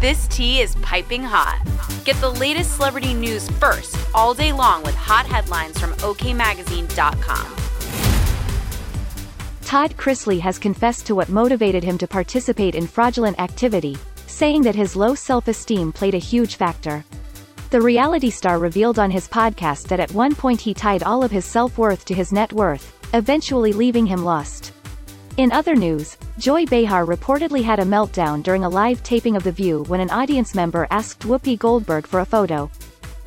This tea is piping hot. Get the latest celebrity news first all day long with hot headlines from OKMagazine.com. Todd Chrisley has confessed to what motivated him to participate in fraudulent activity, saying that his low self-esteem played a huge factor. The reality star revealed on his podcast that at one point he tied all of his self-worth to his net worth, eventually leaving him lost. In other news, Joy Behar reportedly had a meltdown during a live taping of The View when an audience member asked Whoopi Goldberg for a photo.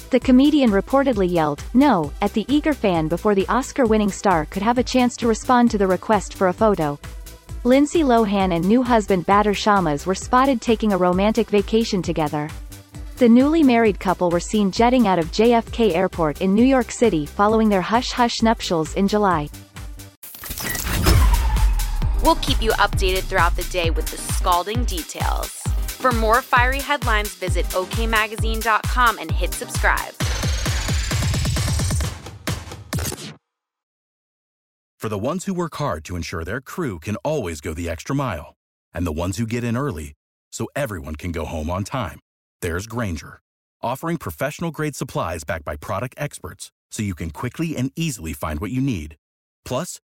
The comedian reportedly yelled, no, at the eager fan before the Oscar-winning star could have a chance to respond to the request for a photo. Lindsay Lohan and new husband Bader Shammas were spotted taking a romantic vacation together. The newly married couple were seen jetting out of JFK Airport in New York City following their hush-hush nuptials in July. We'll keep you updated throughout the day with the scalding details. For more fiery headlines, visit okmagazine.com and hit subscribe. For the ones who work hard to ensure their crew can always go the extra mile, and the ones who get in early so everyone can go home on time, there's Grainger, offering professional grade supplies backed by product experts so you can quickly and easily find what you need. Plus,